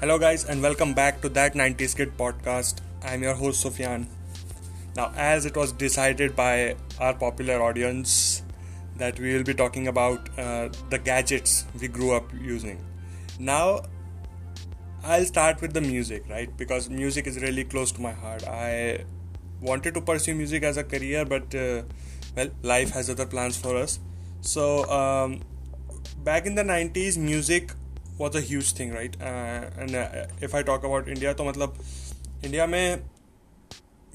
Hello, guys, and welcome back to that 90s Kid podcast. I'm your host, Sufyan. Now, as it was decided by our popular audience that we will be talking about uh, the gadgets we grew up using. Now, I'll start with the music, right? Because music is really close to my heart. I wanted to pursue music as a career, but uh, well, life has other plans for us. So, um, back in the 90s, music was a huge thing, right? Uh, and uh, if I talk about India, तो मतलब India में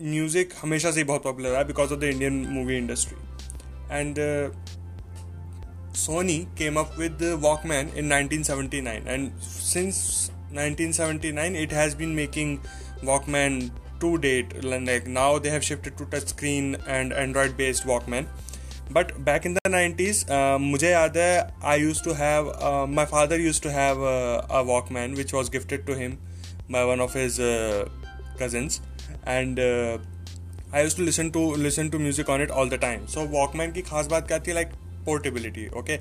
music हमेशा से ही बहुत popular है because of the Indian movie industry and Sony came up with the Walkman in 1979, and since 1979, it has been making Walkman to date. Like now, they have shifted to touchscreen and Android-based Walkman. but back in the nineties मुझे याद है I use to have my father use to have a Walkman which was gifted to him my one of his cousins and I use to listen to listen to music on it all the time so Walkman की खास बात क्या थी? Like portability okay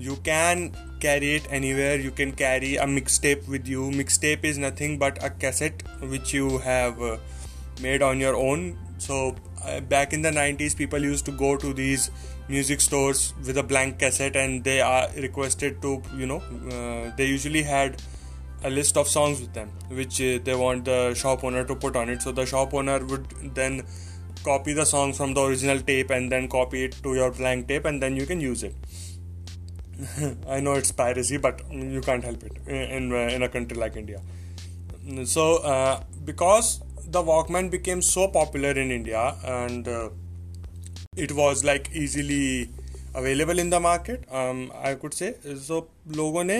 you can carry it anywhere you can carry a mix tape with you mix tape is nothing but a cassette which you have made on your own so uh, back in the 90s people used to go to these music stores with a blank cassette and they are requested to you know uh, they usually had a list of songs with them which uh, they want the shop owner to put on it. So the shop owner would then copy the song from the original tape and then copy it to your blank tape and then you can use it. I know it's piracy but you can't help it in in a country like india. So uh, because the walkman became so popular in india and uh, it was like easily available in the market um, i could say so लोगों ने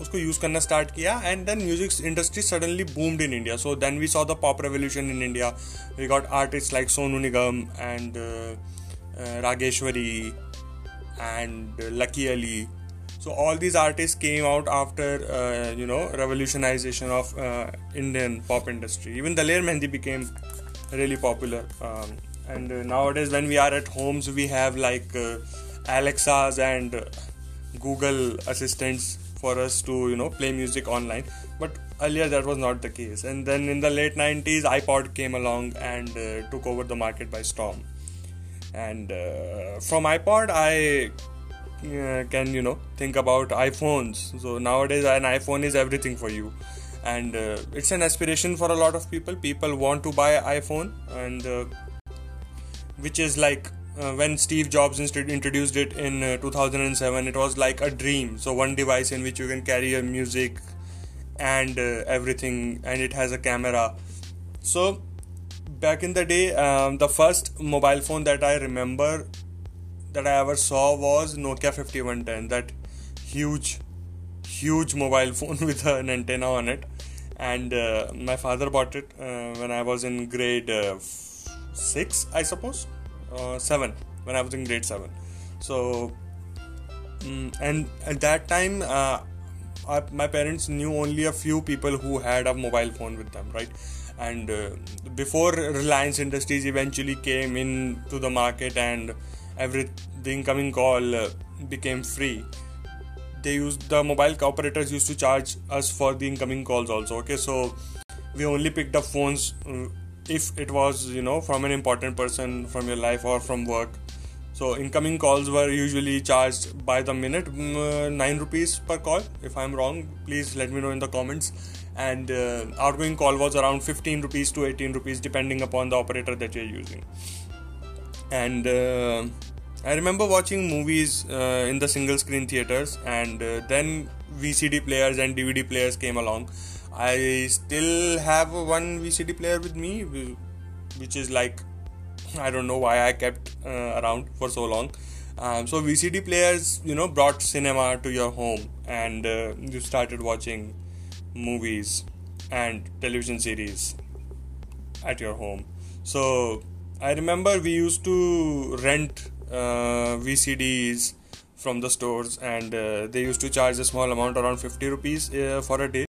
उसको use करना start किया and then music industry suddenly boomed in India so then we saw the pop revolution in India we got artist like Sonu Nigam and Rageshwari and uh, Lucky Ali. so all these artists came out after uh, you know revolutionization of uh, Indian pop industry. Even Daler Mehndi became really popular. Um, and uh, nowadays, when we are at homes, we have like uh, Alexas and Google assistants for us to you know play music online. But earlier that was not the case. And then in the late 90s, iPod came along and uh, took over the market by storm and uh, from ipod i can you know think about iphones. So nowadays an iphone is everything for you. And uh, it's an aspiration for a lot of people. People want to buy iphone and uh, which is like uh, when steve jobs introduced it in uh, 2007 it was like a dream. So one device in which you can carry your music and everything and it has a camera. So back in the day, um, the first mobile phone that I remember that I ever saw was Nokia 5110. That huge, huge mobile phone with an antenna on it. And uh, my father bought it uh, when I was in grade uh, six, I suppose, seven. When I was in grade seven. So, um, and at that time, uh, my parents knew only a few people who had a mobile phone with them, right? and uh, before reliance industries eventually came into the market and every the incoming call uh, became free. They used the mobile operators used to charge us for the incoming calls also okay? So we only picked up phones uh, if it was you know from an important person from your life or from work. So incoming calls were usually charged by the minute mm, 9 rupees per call. If i'm wrong please let me know in the comments. And uh, outgoing call was around 15 rupees to 18 rupees depending upon the operator that you're using. And uh, i remember watching movies uh, in the single screen theaters and uh, then vcd players and dvd players came along i still have one vcd player with me which is like i don't know why i kept uh, around for so long um, so vcd players you know brought cinema to your home and uh, you started watching movies and television series at your home. So I remember we used to rent VCDs from the stores, and uh, they used to charge a small amount, around 50 rupees uh, for a day.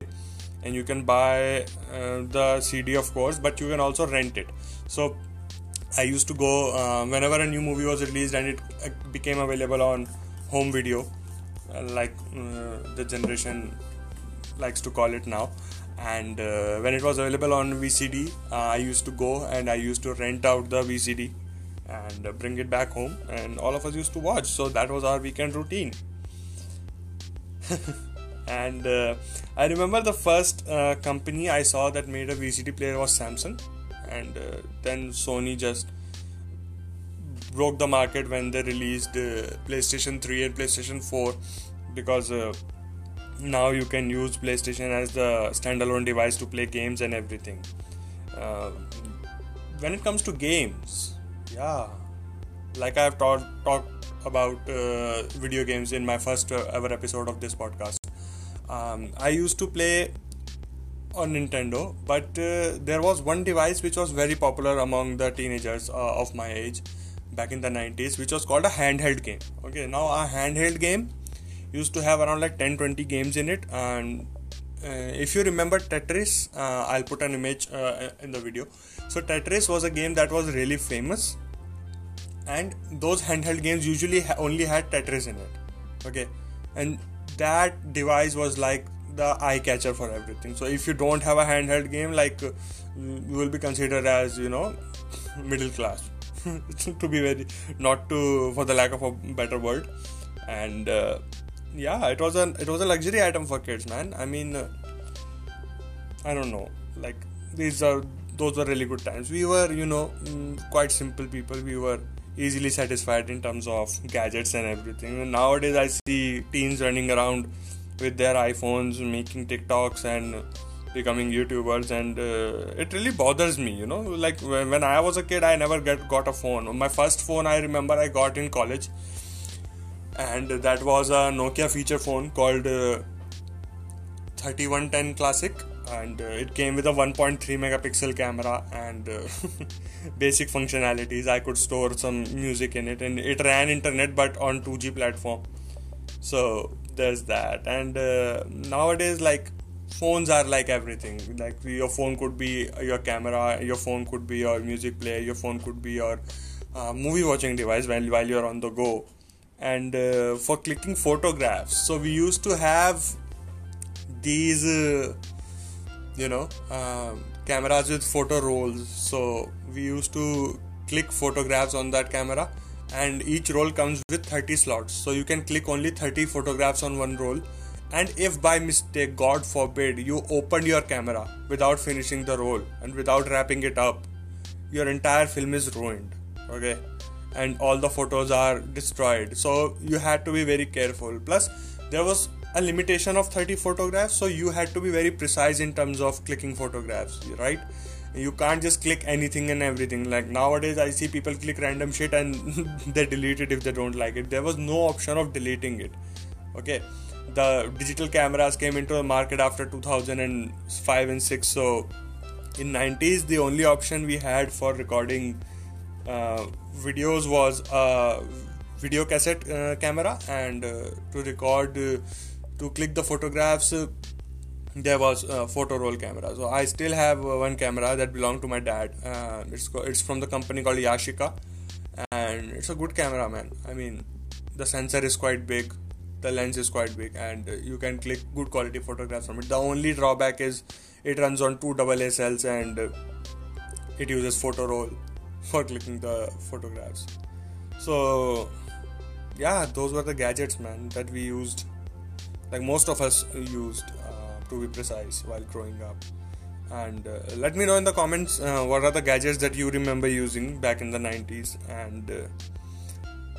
And you can buy uh, the CD, of course, but you can also rent it. So I used to go uh, whenever a new movie was released and it uh, became available on home video, like the generation likes to call it now and uh, when it was available on VCD, uh, I used to go and I used to rent out the VCD and uh, bring it back home, and all of us used to watch. So that was our weekend routine. and uh, I remember the first uh, company I saw that made a VCD player was Samsung, and uh, then Sony just broke the market when they released PlayStation 3 and PlayStation 4 because now you can use PlayStation as the standalone device to play games and everything. Uh, when it comes to games, yeah, like I've talked talked about uh, video games in my first uh, ever episode of this podcast. Um, I used to play on Nintendo, but uh, there was one device which was very popular among the teenagers uh, of my age back in the 90s, which was called a handheld game. Okay, now a handheld game used to have around like 10 20 games in it and uh, if you remember tetris uh, i'll put an image in the video so tetris was a game that was really famous and those handheld games usually only had tetris in it. Okay? And that device was like the eye catcher for everything. So if you don't have a handheld game like uh, you will be considered as you know middle class. To be very not to for the lack of a better word. And uh, yeah it was a it was a luxury item for kids man. I mean uh, i don't know. Like these are those were really good times. We were you know mm, quite simple people. We were easily satisfied in terms of gadgets and everything. And nowadays i see teens running around with their iphones making tiktoks and becoming youtubers. And uh, it really bothers me you know? Like when, i was a kid i never get got a phone. My first phone i remember i got in college. And that was a Nokia feature phone called uh, 3110 Classic and uh, it came with a 1.3 megapixel camera and uh, basic functionalities. I could store some music in it and it ran internet but on 2g platform. So there's that. And uh, nowadays like phones are like everything. Like your phone could be your camera your phone could be your music player your phone could be your uh, movie watching device while, while you're on the go. And uh, for clicking photographs so we used to have these uh, you know um, cameras with photo rolls. So we used to click photographs on that camera and each roll comes with 30 slots. So you can click only 30 photographs on one roll. And if by mistake god forbid you opened your camera without finishing the roll and without wrapping it up your entire film is ruined okay? And all the photos are destroyed. So you had to be very careful. Plus there was a limitation of 30 photographs so you had to be very precise in terms of clicking photographs right? You can't just click anything and everything. Like nowadays i see people click random shit and they delete it if they don't like it. There was no option of deleting it okay? The digital cameras came into the market after 2005 and 6 so in 90s the only option we had for recording uh, videos was a video cassette uh, camera and uh, to record to click the photographs uh, there was a photo roll camera. So i still have uh, one camera that belonged to my dad. Uh, it's it's from the company called yashica and it's a good camera man. I mean the sensor is quite big the lens is quite big and uh, you can click good quality photographs from it. The only drawback is it runs on two AA cells and it uses photo roll for clicking the photographs. So, yeah, those were the gadgets, man, that we used. Like most of us used, uh, to be precise, while growing up. And uh, let me know in the comments uh, what are the gadgets that you remember using back in the 90s. And uh,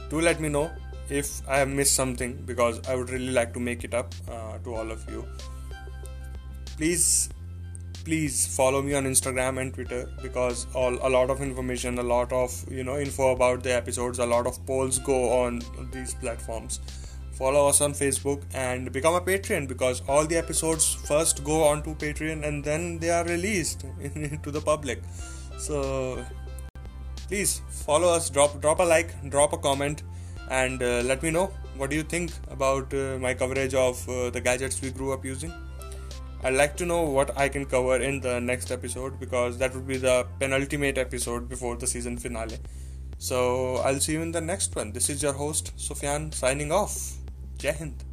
do let me know if I have missed something because I would really like to make it up uh, to all of you. Please please follow me on instagram and twitter because all a lot of information a lot of you know info about the episodes a lot of polls go on these platforms follow us on facebook and become a patreon because all the episodes first go on to patreon and then they are released to the public so please follow us drop drop a like drop a comment and uh, let me know what do you think about uh, my coverage of uh, the gadgets we grew up using I'd like to know what I can cover in the next episode because that would be the penultimate episode before the season finale. So I'll see you in the next one. This is your host, Sufyan, signing off. जय हिंद।